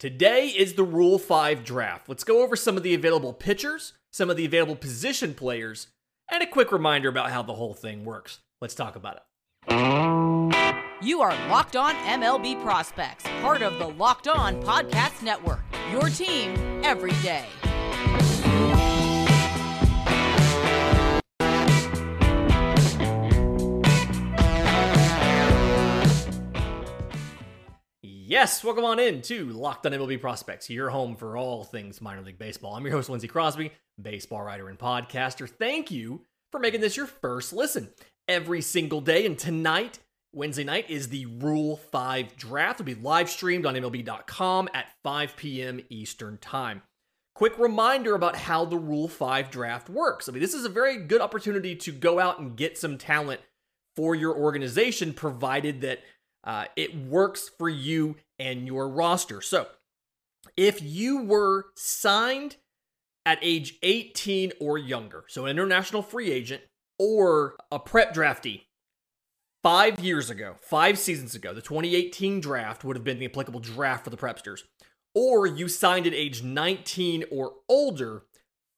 Today is the Rule 5 draft. Let's go over some of the available pitchers, some of the available position players, and a quick reminder about how the whole thing works. Let's talk about it. You are Locked On MLB Prospects, part of the Locked On Podcast Network. Your team every day. Yes, welcome on in to Locked on MLB Prospects, your home for all things minor league baseball. I'm your host, Lindsey Crosby, baseball writer and podcaster. Thank you for making this your first listen every single day. And tonight, Wednesday night, is the Rule 5 draft. It'll be live streamed on MLB.com at 5 p.m. Eastern Time. Quick reminder about how the Rule 5 draft works. I mean, this is a very good opportunity to go out and get some talent for your organization, provided that uh, it works for you and your roster. So, if you were signed at age 18 or younger, so an international free agent or a prep draftee, five years ago, five seasons ago, the 2018 draft would have been the applicable draft for the prepsters, or you signed at age 19 or older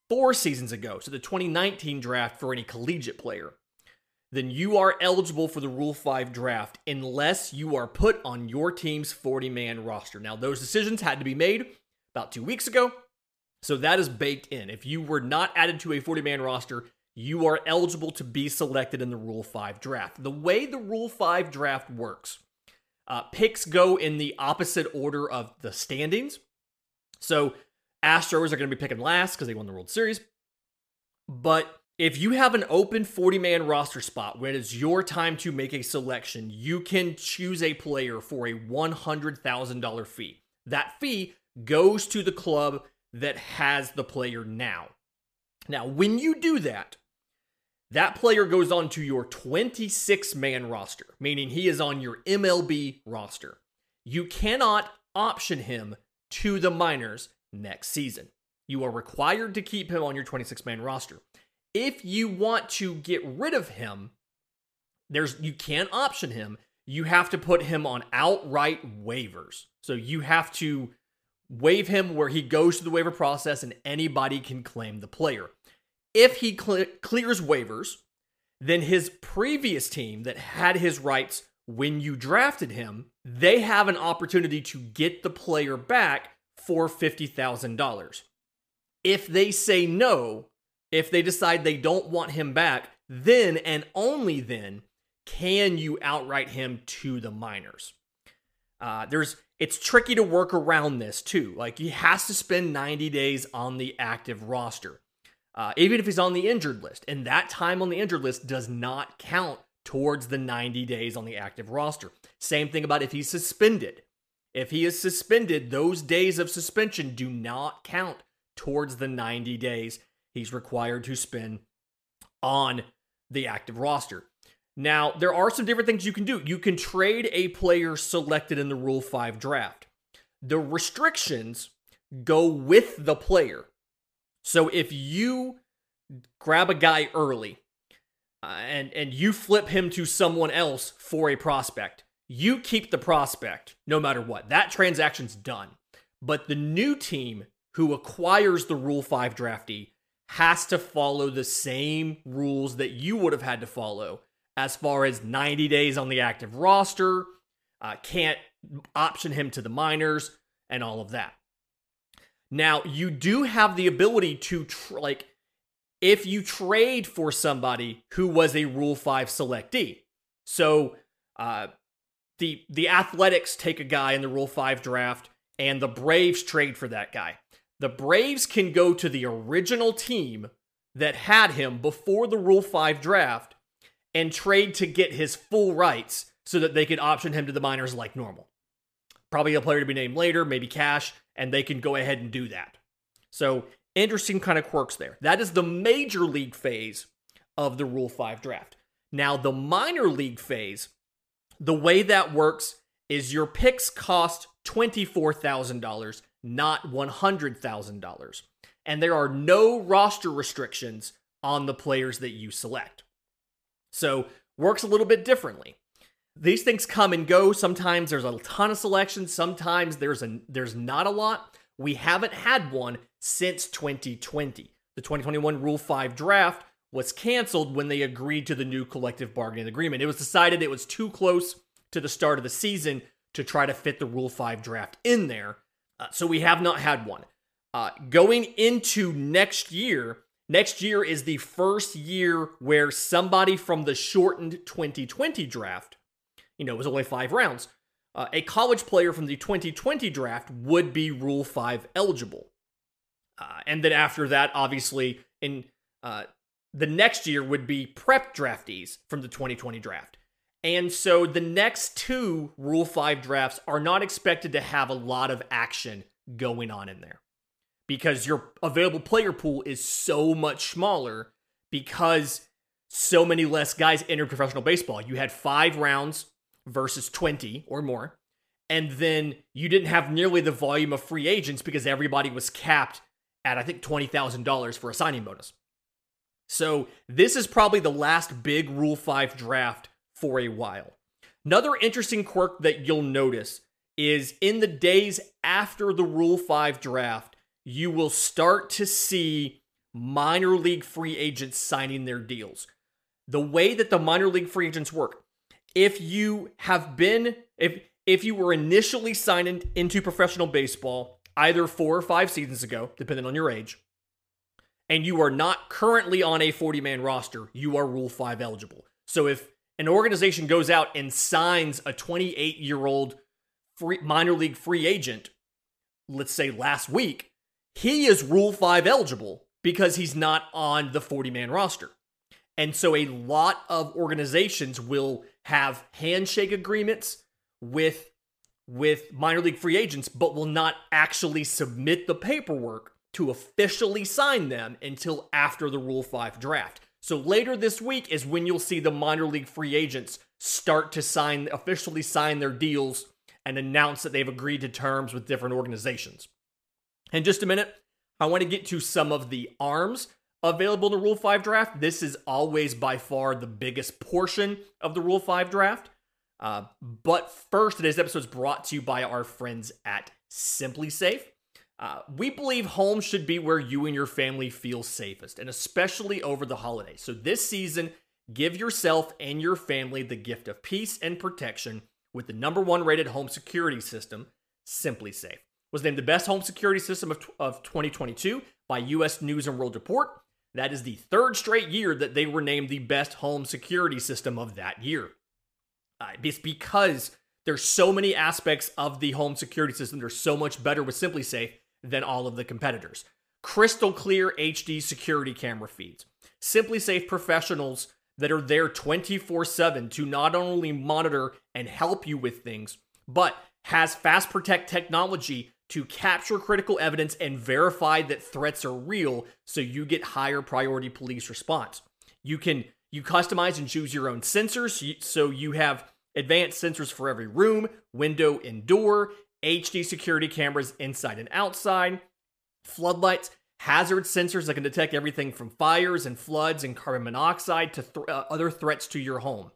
four seasons ago, so the 2019 draft for any collegiate player then you are eligible for the Rule 5 draft unless you are put on your team's 40 man roster. Now, those decisions had to be made about two weeks ago, so that is baked in. If you were not added to a 40 man roster, you are eligible to be selected in the Rule 5 draft. The way the Rule 5 draft works, uh, picks go in the opposite order of the standings. So, Astros are going to be picking last because they won the World Series. But if you have an open 40 man roster spot when it's your time to make a selection, you can choose a player for a $100,000 fee. That fee goes to the club that has the player now. Now, when you do that, that player goes on to your 26 man roster, meaning he is on your MLB roster. You cannot option him to the minors next season. You are required to keep him on your 26 man roster. If you want to get rid of him, there's you can't option him. You have to put him on outright waivers. So you have to waive him where he goes to the waiver process and anybody can claim the player. If he cl- clears waivers, then his previous team that had his rights when you drafted him, they have an opportunity to get the player back for $50,000. If they say no, if they decide they don't want him back, then and only then can you outright him to the minors. Uh, there's it's tricky to work around this too. Like he has to spend 90 days on the active roster, uh, even if he's on the injured list, and that time on the injured list does not count towards the 90 days on the active roster. Same thing about if he's suspended. If he is suspended, those days of suspension do not count towards the 90 days he's required to spend on the active roster. Now, there are some different things you can do. You can trade a player selected in the Rule 5 draft. The restrictions go with the player. So if you grab a guy early uh, and and you flip him to someone else for a prospect, you keep the prospect no matter what. That transaction's done. But the new team who acquires the Rule 5 draftee has to follow the same rules that you would have had to follow as far as 90 days on the active roster, uh, can't option him to the minors, and all of that. Now, you do have the ability to, tr- like, if you trade for somebody who was a Rule 5 selectee. So, uh, the, the Athletics take a guy in the Rule 5 draft, and the Braves trade for that guy the Braves can go to the original team that had him before the Rule 5 draft and trade to get his full rights so that they could option him to the minors like normal. Probably a player to be named later, maybe cash, and they can go ahead and do that. So, interesting kind of quirks there. That is the major league phase of the Rule 5 draft. Now, the minor league phase, the way that works is your picks cost $24,000 not $100,000. And there are no roster restrictions on the players that you select. So, works a little bit differently. these things come and go. Sometimes there's a ton of selections, Sometimes there's a there's not a lot. We haven't had one since 2020. The 2021 Rule 5 draft was canceled when they agreed to the new collective bargaining agreement. It was decided it was too close to the start of the season to try to fit the Rule 5 draft in there. Uh, so we have not had one. Uh, going into next year, next year is the first year where somebody from the shortened 2020 draft, you know, it was only five rounds, uh, a college player from the 2020 draft would be Rule 5 eligible. Uh, and then after that, obviously, in uh, the next year would be prep draftees from the 2020 draft. And so the next two Rule 5 drafts are not expected to have a lot of action going on in there because your available player pool is so much smaller because so many less guys entered professional baseball. You had five rounds versus 20 or more. And then you didn't have nearly the volume of free agents because everybody was capped at, I think, $20,000 for a signing bonus. So this is probably the last big Rule 5 draft for a while. Another interesting quirk that you'll notice is in the days after the Rule 5 draft, you will start to see minor league free agents signing their deals. The way that the minor league free agents work, if you have been if if you were initially signed into professional baseball either 4 or 5 seasons ago, depending on your age, and you are not currently on a 40-man roster, you are rule 5 eligible. So if an organization goes out and signs a 28-year-old minor league free agent, let's say last week, he is Rule 5 eligible because he's not on the 40 man roster. And so a lot of organizations will have handshake agreements with with minor league free agents but will not actually submit the paperwork to officially sign them until after the Rule 5 draft. So later this week is when you'll see the minor league free agents start to sign officially sign their deals and announce that they've agreed to terms with different organizations. In just a minute, I want to get to some of the arms available in the Rule 5 draft. This is always by far the biggest portion of the Rule 5 draft. Uh, but first, today's episode is brought to you by our friends at SimpliSafe. Uh, we believe home should be where you and your family feel safest, and especially over the holidays. So this season, give yourself and your family the gift of peace and protection with the number one rated home security system, SimpliSafe. was named the best home security system of, of 2022 by US News and World Report. That is the third straight year that they were named the best home security system of that year. Uh, it's because there's so many aspects of the home security system. They're so much better with SimpliSafe than all of the competitors. Crystal clear HD security camera feeds. SimpliSafe professionals that are there 24 7 to not only monitor and help you with things, but has Fast Protect technology to capture critical evidence and verify that threats are real so you get higher priority police response. You can you customize and choose your own sensors so you have advanced sensors for every room, window, and door, HD security cameras inside and outside, floodlights, hazard sensors that can detect everything from fires and floods and carbon monoxide to th- uh, other threats to your home.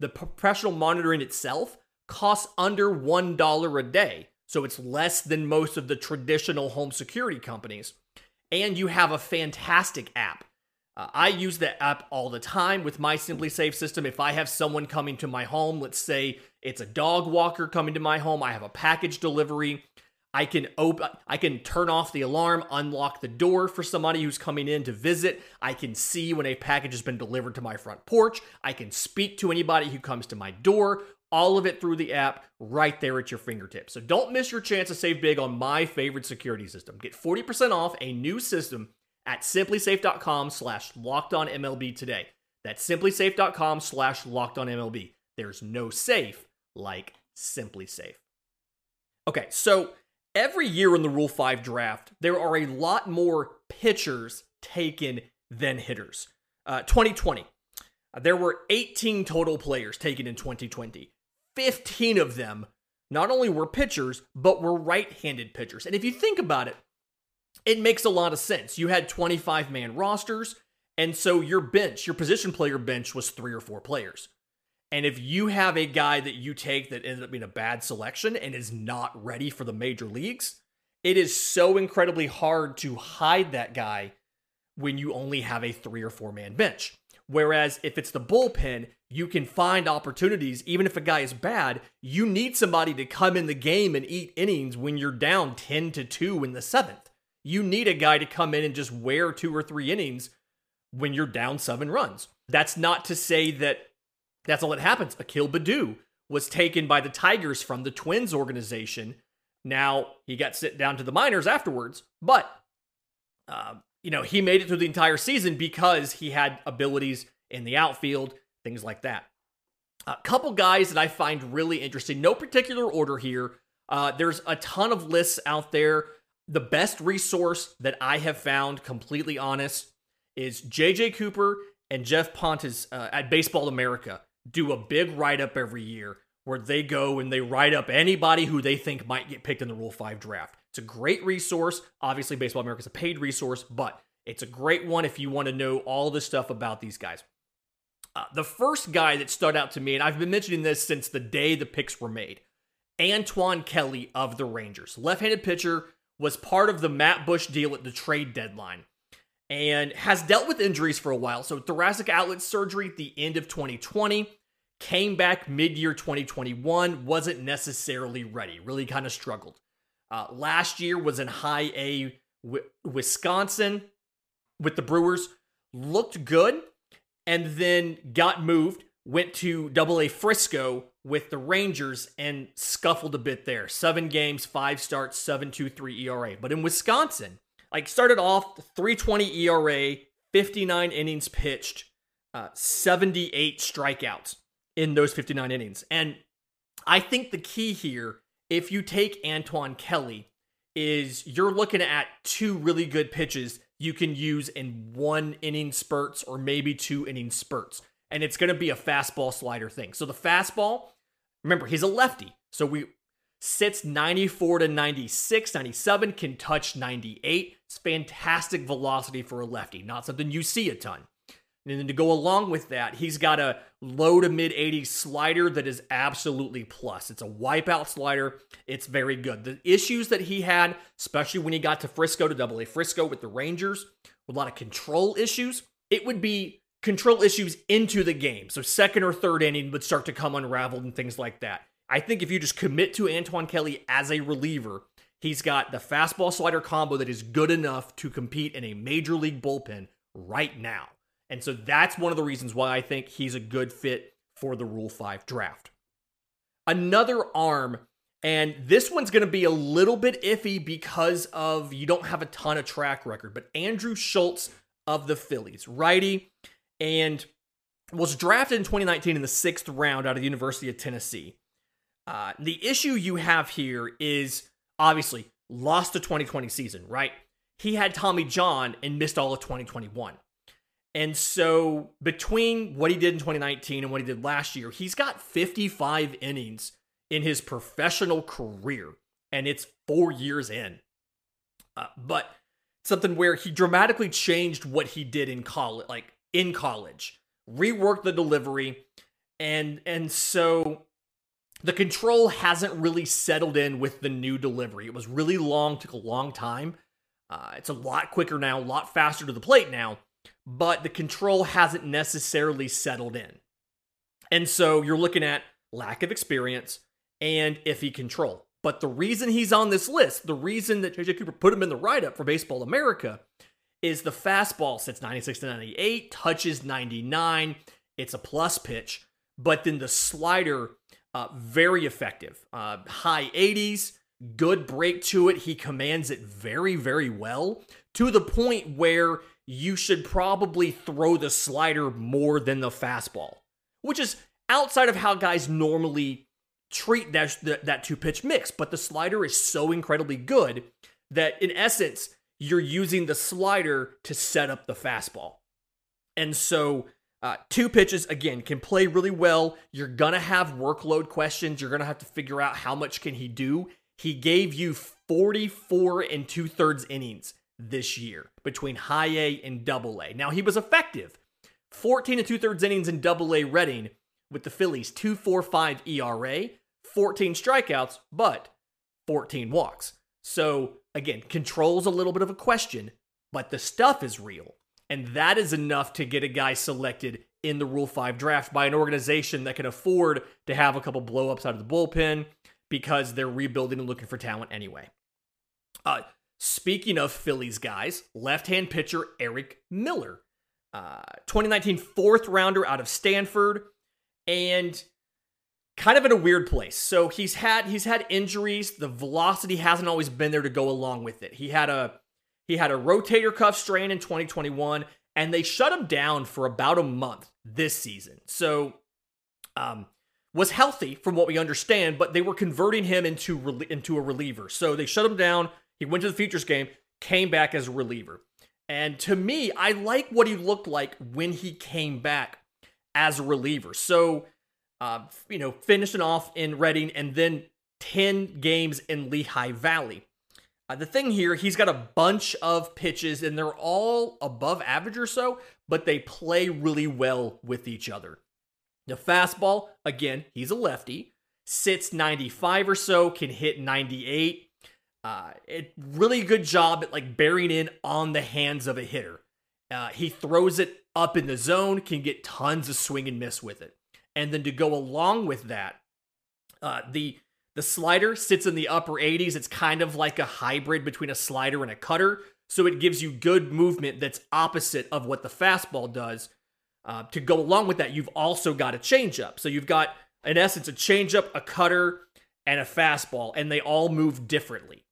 The professional monitoring itself costs under $1 a day so it's less than most of the traditional home security companies. And you have a fantastic app. Uh, I use the app all the time with my SimpliSafe system. If I have someone coming to my home, let's say it's a dog walker coming to my home, I have a package delivery. I can open I can turn off the alarm, unlock the door for somebody who's coming in to visit. I can see when a package has been delivered to my front porch. I can speak to anybody who comes to my door all of it through the app right there at your fingertips. So don't miss your chance to save big on my favorite security system. Get 40% off a new system at simplisafe.com slash locked on MLB today. That's simplisafe.com slash locked on MLB. There's no safe like SimpliSafe. Okay, so every year in the Rule 5 draft, there are a lot more pitchers taken than hitters. Uh, 2020, there were 18 total players taken in 2020. 15 of them not only were pitchers, but were right handed pitchers. And if you think about it, it makes a lot of sense. You had 25 man rosters, and so your bench, your position player bench, was three or four players. And if you have a guy that you take that ended up being a bad selection and is not ready for the major leagues, it is so incredibly hard to hide that guy when you only have a three or four man bench. Whereas if it's the bullpen, you can find opportunities. Even if a guy is bad, you need somebody to come in the game and eat innings when you're down 10 to 2 in the seventh. You need a guy to come in and just wear two or three innings when you're down seven runs. That's not to say that that's all that happens. Akil Baddoo was taken by the Tigers from the Twins organization. Now he got sent down to the minors afterwards, but uh, you know he made it through the entire season because he had abilities in the outfield, things like that. A couple guys that I find really interesting, no particular order here. Uh, there's a ton of lists out there. The best resource that I have found, completely honest, is JJ Cooper and Geoff Pontes uh, at Baseball America do a big write up every year where they go and they write up anybody who they think might get picked in the Rule 5 draft. It's a great resource. Obviously, Baseball America is a paid resource, but it's a great one if you want to know all the stuff about these guys. Uh, the first guy that stood out to me, and I've been mentioning this since the day the picks were made, Antoine Kelly of the Rangers. Left handed pitcher was part of the Matt Bush deal at the trade deadline and has dealt with injuries for a while. So, thoracic outlet surgery at the end of 2020, came back mid year 2021, wasn't necessarily ready, really kind of struggled. Uh, last year was in high A w- Wisconsin with the Brewers, looked good, and then got moved, went to double A Frisco with the Rangers and scuffled a bit there. Seven games, five starts, 7.23 ERA. But in Wisconsin, like started off 320 ERA, 59 innings pitched, uh, 78 strikeouts in those 59 innings. And I think the key here, if you take Antoine Kelly, is you're looking at two really good pitches you can use in one inning spurts or maybe two inning spurts. And it's going to be a fastball slider thing. So the fastball, remember, he's a lefty. So we sits 94 to 96, 97, can touch 98. It's fantastic velocity for a lefty, not something you see a ton. And then to go along with that, he's got a low to mid 80s slider that is absolutely plus. It's a wipeout slider. It's very good. The issues that he had, especially when he got to Frisco to double A Frisco with the Rangers, with a lot of control issues, it would be control issues into the game. So second or third inning would start to come unraveled and things like that. I think if you just commit to Antoine Kelly as a reliever, he's got the fastball slider combo that is good enough to compete in a major league bullpen right now. And so that's one of the reasons why I think he's a good fit for the Rule 5 draft. Another arm, and this one's going to be a little bit iffy because of you don't have a ton of track record, but Andrew Schultz of the Phillies, righty, and was drafted in 2019 in the sixth round out of the University of Tennessee. Uh, the issue you have here is obviously lost the 2020 season, right? He had Tommy John and missed all of 2021. And so between what he did in 2019 and what he did last year, he's got 55 innings in his professional career, and it's four years in. Uh, but something where he dramatically changed what he did in college, like in college, reworked the delivery, and and so the control hasn't really settled in with the new delivery. It was really long, took a long time. Uh, it's a lot quicker now, a lot faster to the plate now, but the control hasn't necessarily settled in. And so you're looking at lack of experience and iffy control. But the reason he's on this list, the reason that JJ Cooper put him in the write up for Baseball America, is the fastball sits 96 to 98, touches 99. It's a plus pitch. But then the slider uh, very effective. Uh, high 80s, good break to it. He commands it very, very well to the point where you should probably throw the slider more than the fastball, which is outside of how guys normally treat that, that, that two pitch mix. But the slider is so incredibly good that, in essence, you're using the slider to set up the fastball. And so uh, two pitches, again, can play really well. You're going to have workload questions. You're going to have to figure out how much can he do. He gave you 44 and two thirds innings this year between high A and double A. Now, he was effective. 14 and two thirds innings in double A Reading with the Phillies 2.45 ERA, 14 strikeouts, but 14 walks. So again, controls a little bit of a question, but the stuff is real. And that is enough to get a guy selected in the Rule 5 draft by an organization that can afford to have a couple blowups out of the bullpen because they're rebuilding and looking for talent anyway. Uh, speaking of Phillies guys, left hand pitcher Erik Miller, uh, 2019 fourth rounder out of Stanford, and kind of in a weird place. So he's had he's had injuries. The velocity hasn't always been there to go along with it. He had a he had a rotator cuff strain in 2021, and they shut him down for about a month this season. So, um, was healthy from what we understand, but they were converting him into into a reliever. So they shut him down. He went to the Futures game, came back as a reliever. And to me, I like what he looked like when he came back as a reliever. So, uh, you know, finishing off in Reading and then 10 games in Lehigh Valley. Uh, the thing here, he's got a bunch of pitches and they're all above average or so, but they play really well with each other. The fastball, again, he's a lefty, sits 95 or so, can hit 98. Uh, it really good job at like bearing in on the hands of a hitter. Uh, he throws it up in the zone, can get tons of swing and miss with it. And then to go along with that, uh, the the slider sits in the upper 80s. It's kind of like a hybrid between a slider and a cutter. So it gives you good movement that's opposite of what the fastball does. Uh, to go along with that, you've also got a changeup. So you've got, in essence, a changeup, a cutter, and a fastball, and they all move differently.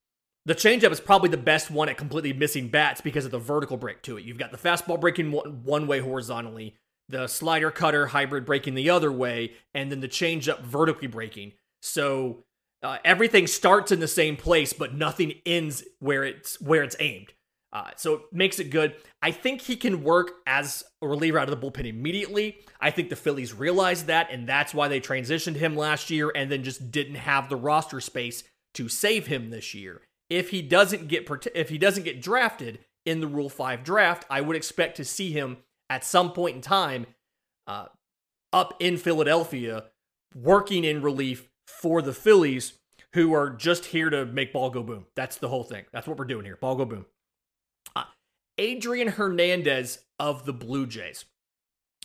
The changeup is probably the best one at completely missing bats because of the vertical break to it. You've got the fastball breaking one way horizontally, the slider cutter hybrid breaking the other way, and then the changeup vertically breaking. So uh, everything starts in the same place, but nothing ends where it's where it's aimed. Uh, so it makes it good. I think he can work as a reliever out of the bullpen immediately. I think the Phillies realized that, and that's why they transitioned him last year, and then just didn't have the roster space to save him this year. If he doesn't get if he doesn't get drafted in the Rule Five draft, I would expect to see him at some point in time uh, up in Philadelphia working in relief for the Phillies, who are just here to make ball go boom. That's the whole thing. That's what we're doing here. Ball go boom. Uh, Adrian Hernandez of the Blue Jays.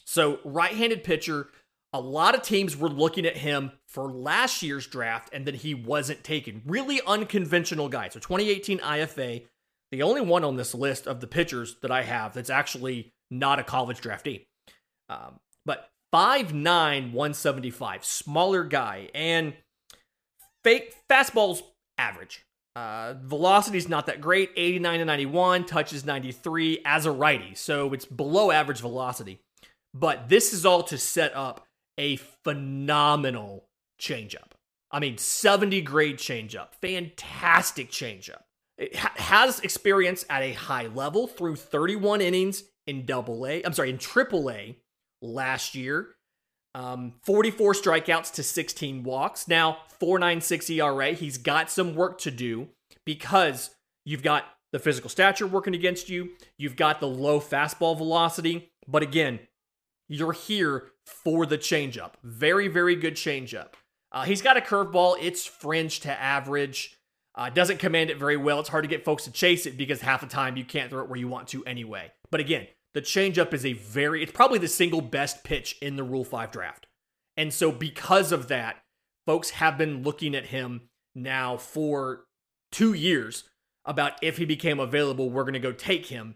So, right handed pitcher. A lot of teams were looking at him for last year's draft, and then he wasn't taken. Really unconventional guy. So, 2018 IFA, the only one on this list of the pitchers that I have that's actually not a college draftee. Um, but 5'9, 175, smaller guy. And fake fastball's average. Uh, velocity's not that great 89 to 91, touches 93 as a righty. So it's below average velocity. But this is all to set up a phenomenal changeup. I mean, 70 grade changeup, fantastic changeup. It ha- has experience at a high level through 31 innings in double A. I'm sorry, in triple A last year. Um, 44 strikeouts to 16 walks. Now, 496 ERA. He's got some work to do because you've got the physical stature working against you. You've got the low fastball velocity. But again, you're here for the changeup. Very, very good changeup. Uh, he's got a curveball. It's fringe to average. Uh, doesn't command it very well. It's hard to get folks to chase it because half the time you can't throw it where you want to anyway. But again, the changeup is a very, it's probably the single best pitch in the Rule 5 draft. And so, because of that, folks have been looking at him now for two years about if he became available, we're going to go take him.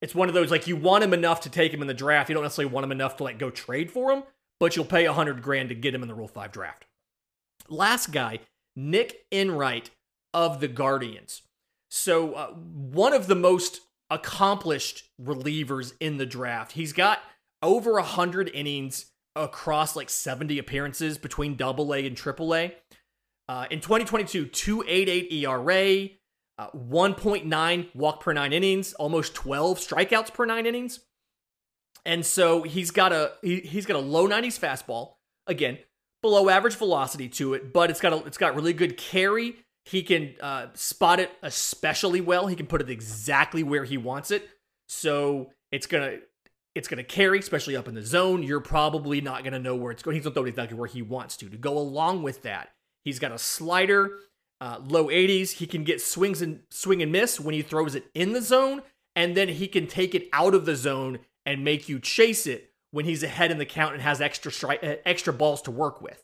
It's one of those like you want him enough to take him in the draft. You don't necessarily want him enough to like go trade for him, but you'll pay a hundred grand to get him in the Rule 5 draft. Last guy, Nick Enright of the Guardians. So, uh, one of the most accomplished relievers in the draft. He's got over 100 innings across like 70 appearances between double A and triple A. Uh, in 2022, 288 ERA, uh, 1.9 walk per nine innings, almost 12 strikeouts per nine innings. And so he's got a he, he's got a low 90s fastball, again, below average velocity to it, but it's got a, it's got really good carry he can uh, spot it especially well. He can put it exactly where he wants it. So it's gonna it's to carry, especially up in the zone. You're probably not to know where it's going. He's to throw it exactly where he wants to. To go along with that, he's got a slider, uh, low 80s. He can get swings and swing and miss when he throws it in the zone, and then he can take it out of the zone and make you chase it when he's ahead in the count and has extra stri- uh, extra balls to work with.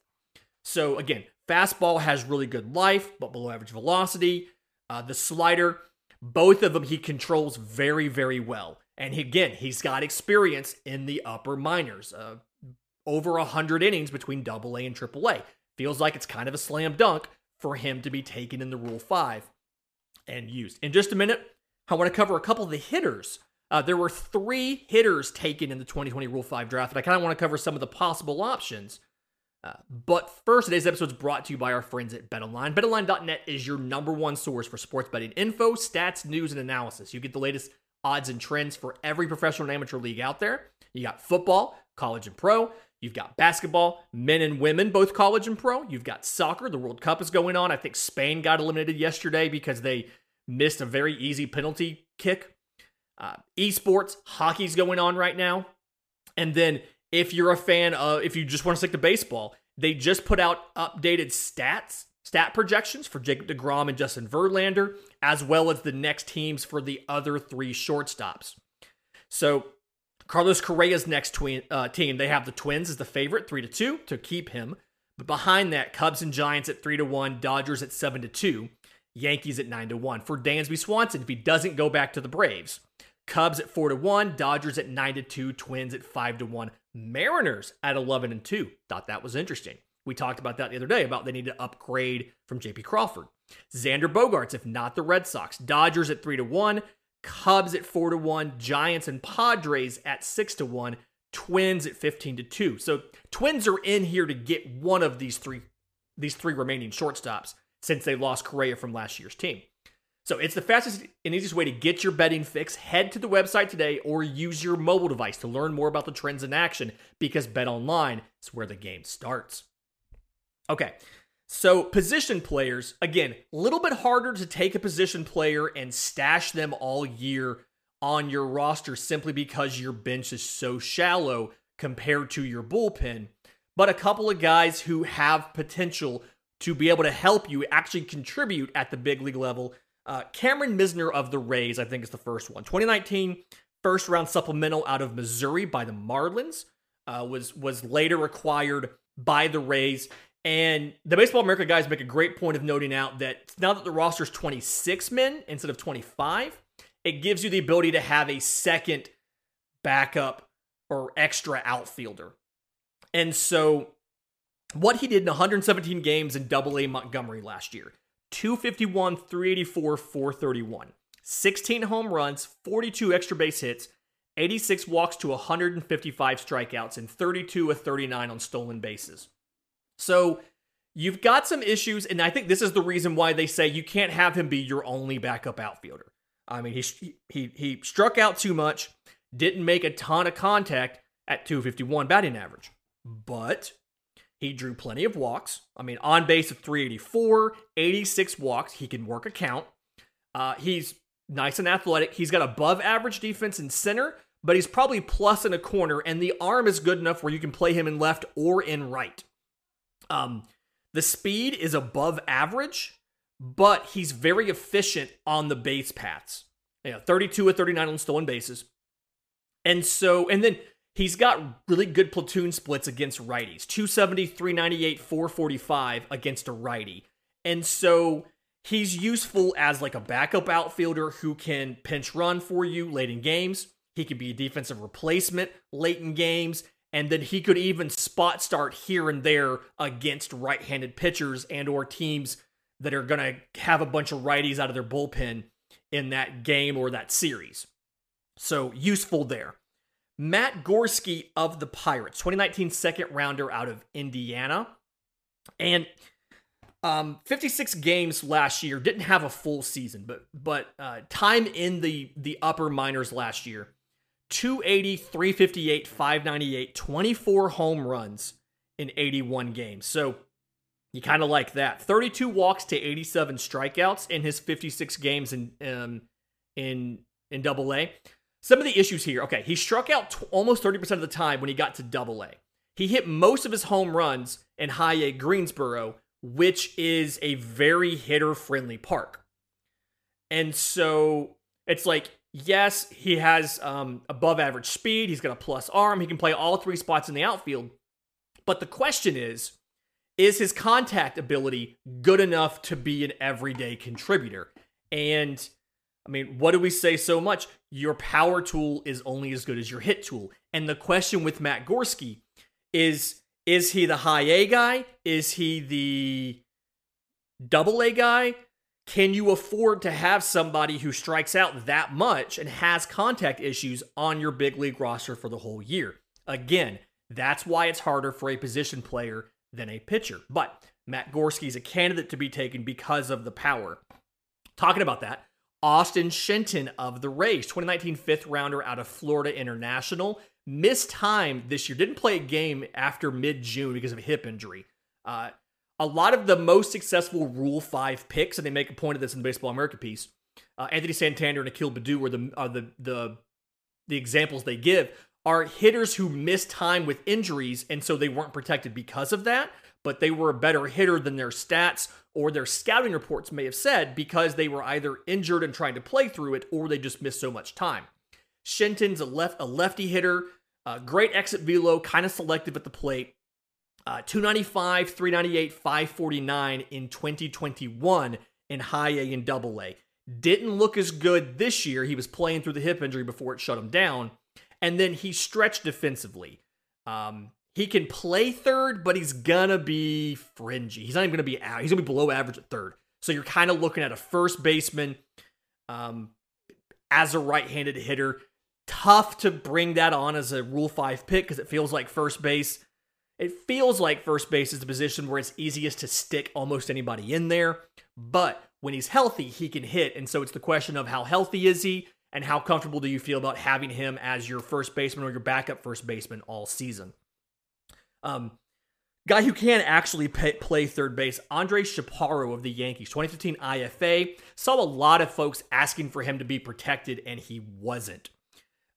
So again, fastball has really good life, but below average velocity. Uh, the slider, both of them he controls very, very well. And again, he's got experience in the upper minors, uh, over 100 innings between Double A and Triple A. Feels like it's kind of a slam dunk for him to be taken in the Rule 5 and used. In just a minute, I want to cover a couple of the hitters. Uh, there were three hitters taken in the 2020 Rule 5 draft, and I kind of want to cover some of the possible options. Uh, but first, today's episode is brought to you by our friends at BetOnline. BetOnline.net is your number one source for sports betting info, stats, news, and analysis. You get the latest odds and trends for every professional and amateur league out there. You got football, college and pro. You've got basketball, men and women, both college and pro. You've got soccer. The World Cup is going on. I think Spain got eliminated yesterday because they missed a very easy penalty kick. Uh, esports, hockey's going on right now. And then if you're a fan of, if you just want to stick to baseball, they just put out updated stats, stat projections for Jacob DeGrom and Justin Verlander, as well as the next teams for the other three shortstops. So Carlos Correa's next uh, team, they have the Twins as the favorite, three to two to keep him. But behind that, Cubs and Giants at three to one, Dodgers at seven to two, Yankees at nine to one. For Dansby Swanson, if he doesn't go back to the Braves, Cubs at 4 to 1, Dodgers at 9 to 2, Twins at 5 to 1, Mariners at 11 and 2. Thought that was interesting. We talked about that the other day about they need to upgrade from JP Crawford. Xander Bogaerts, if not the Red Sox, Dodgers at 3 to 1, Cubs at 4 to 1, Giants and Padres at 6 to 1, Twins at 15 to 2. So Twins are in here to get one of these three these three remaining shortstops since they lost Correa from last year's team. So it's the fastest and easiest way to get your betting fix. Head to the website today or use your mobile device to learn more about the trends in action because BetOnline is where the game starts. Okay. So position players, again, a little bit harder to take a position player and stash them all year on your roster simply because your bench is so shallow compared to your bullpen. But a couple of guys who have potential to be able to help you actually contribute at the big league level uh, Cameron Misner of the Rays, I think, is the first one. 2019 first round supplemental out of Missouri by the Marlins uh, was was later acquired by the Rays. And the Baseball America guys make a great point of noting out that now that the roster is 26 men instead of 25, it gives you the ability to have a second backup or extra outfielder. And so, what he did in 117 games in Double A Montgomery last year, 251, 384, 431. 16 home runs, 42 extra base hits, 86 walks to 155 strikeouts, and 32 of 39 on stolen bases. So you've got some issues, and I think this is the reason why they say you can't have him be your only backup outfielder. I mean, he he he struck out too much, didn't make a ton of contact at 251 batting average, but he drew plenty of walks. I mean, on base of 384, 86 walks. He can work a count. Uh, he's nice and athletic. He's got above average defense in center, but he's probably plus in a corner, and the arm is good enough where you can play him in left or in right. Um, the speed is above average, but he's very efficient on the base paths. Know, 32 or 39 on stolen bases. And so, and then He's got really good platoon splits against righties 270, 398, 445 against a righty. And so he's useful as like a backup outfielder who can pinch run for you late in games. He could be a defensive replacement late in games. And then he could even spot start here and there against right-handed pitchers and or teams that are going to have a bunch of righties out of their bullpen in that game or that series. So useful there. Matt Gorski of the Pirates, 2019 second rounder out of Indiana. And um, 56 games last year, didn't have a full season, but but uh, time in the the upper minors last year. 280, 358, 598, 24 home runs in 81 games. So you kind of like that. 32 walks to 87 strikeouts in his 56 games in um, in in double A. Some of the issues here. Okay, he struck out t- almost 30% of the time when he got to double A. He hit most of his home runs in high A Greensboro, which is a very hitter friendly park. And so it's like, yes, he has um, above average speed. He's got a plus arm. He can play all three spots in the outfield. But the question is, is his contact ability good enough to be an everyday contributor? And I mean, what do we say so much? Your power tool is only as good as your hit tool. And the question with Matt Gorski is is he the high A guy? Is he the double A guy? Can you afford to have somebody who strikes out that much and has contact issues on your big league roster for the whole year? Again, that's why it's harder for a position player than a pitcher. But Matt Gorski is a candidate to be taken because of the power. Talking about that, Austin Shenton of the Rays, 2019 fifth rounder out of Florida International, missed time this year, didn't play a game after mid June because of a hip injury. Uh, a lot of the most successful Rule 5 picks, and they make a point of this in the Baseball America piece, uh, Anthony Santander and Akil Baddoo are the, are the, the, the examples they give, are hitters who missed time with injuries, and so they weren't protected because of that, but they were a better hitter than their stats or their scouting reports may have said because they were either injured and trying to play through it or they just missed so much time. Shenton's a left a lefty hitter, uh, great exit velo, kind of selective at the plate. Uh, 295, 398, 549 in 2021 in high A and double A. Didn't look as good this year. He was playing through the hip injury before it shut him down. And then he stretched defensively. Um, he can play third, but he's gonna be fringy. He's not even gonna be out. He's gonna be below average at third. So you're kind of looking at a first baseman um, as a right-handed hitter. Tough to bring that on as a Rule Five pick because it feels like first base. It feels like first base is the position where it's easiest to stick almost anybody in there. But when he's healthy, he can hit, and so it's the question of how healthy is he and how comfortable do you feel about having him as your first baseman or your backup first baseman all season? Um, guy who can actually pay, play third base, Andre Chaparro of the Yankees, 2015 IFA. Saw a lot of folks asking for him to be protected, and he wasn't.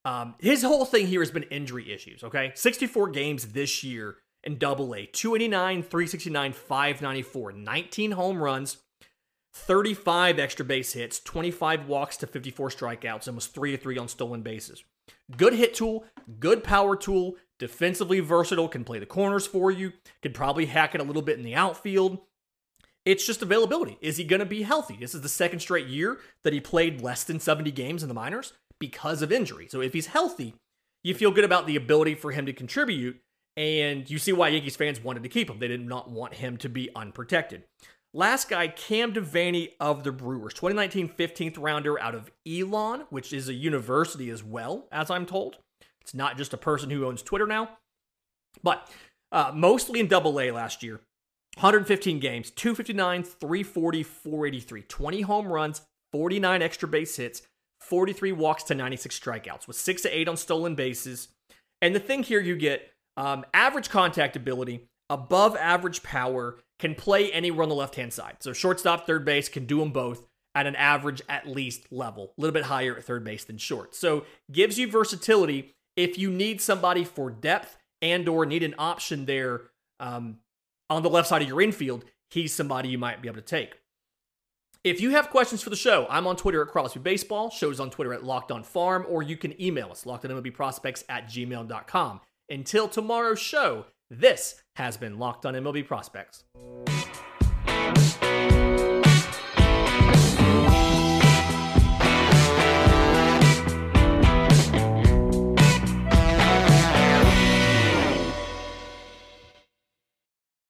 Um, his whole thing here has been injury issues, okay? 64 games this year in double A, 289, 369, 594, 19 home runs, 35 extra base hits, 25 walks to 54 strikeouts, almost 3 to 3 on stolen bases. Good hit tool, good power tool, defensively versatile, can play the corners for you, could probably hack it a little bit in the outfield. It's just availability. Is he going to be healthy? This is the second straight year that he played less than 70 games in the minors because of injury. So if he's healthy, you feel good about the ability for him to contribute, and you see why Yankees fans wanted to keep him. They did not want him to be unprotected. Last guy, Cam Devaney of the Brewers, 2019 15th rounder out of Elon, which is a university as well, as I'm told. It's not just a person who owns Twitter now, but uh, mostly in double A last year. 115 games, 259, 340, 483, 20 home runs, 49 extra base hits, 43 walks to 96 strikeouts, with 6 to 8 on stolen bases. And the thing here you get um, average contact ability, above average power, can play anywhere on the left hand side. So shortstop, third base can do them both at an average at least level, a little bit higher at third base than short. So gives you versatility if you need somebody for depth and or need an option there um, on the left side of your infield. He's somebody you might be able to take. If you have questions for the show, I'm on Twitter at Crosby Baseball, shows on Twitter at Locked On Farm, or you can email us, lockedonmlbprospects at gmail.com. Until tomorrow's show, this has been Locked On MLB Prospects.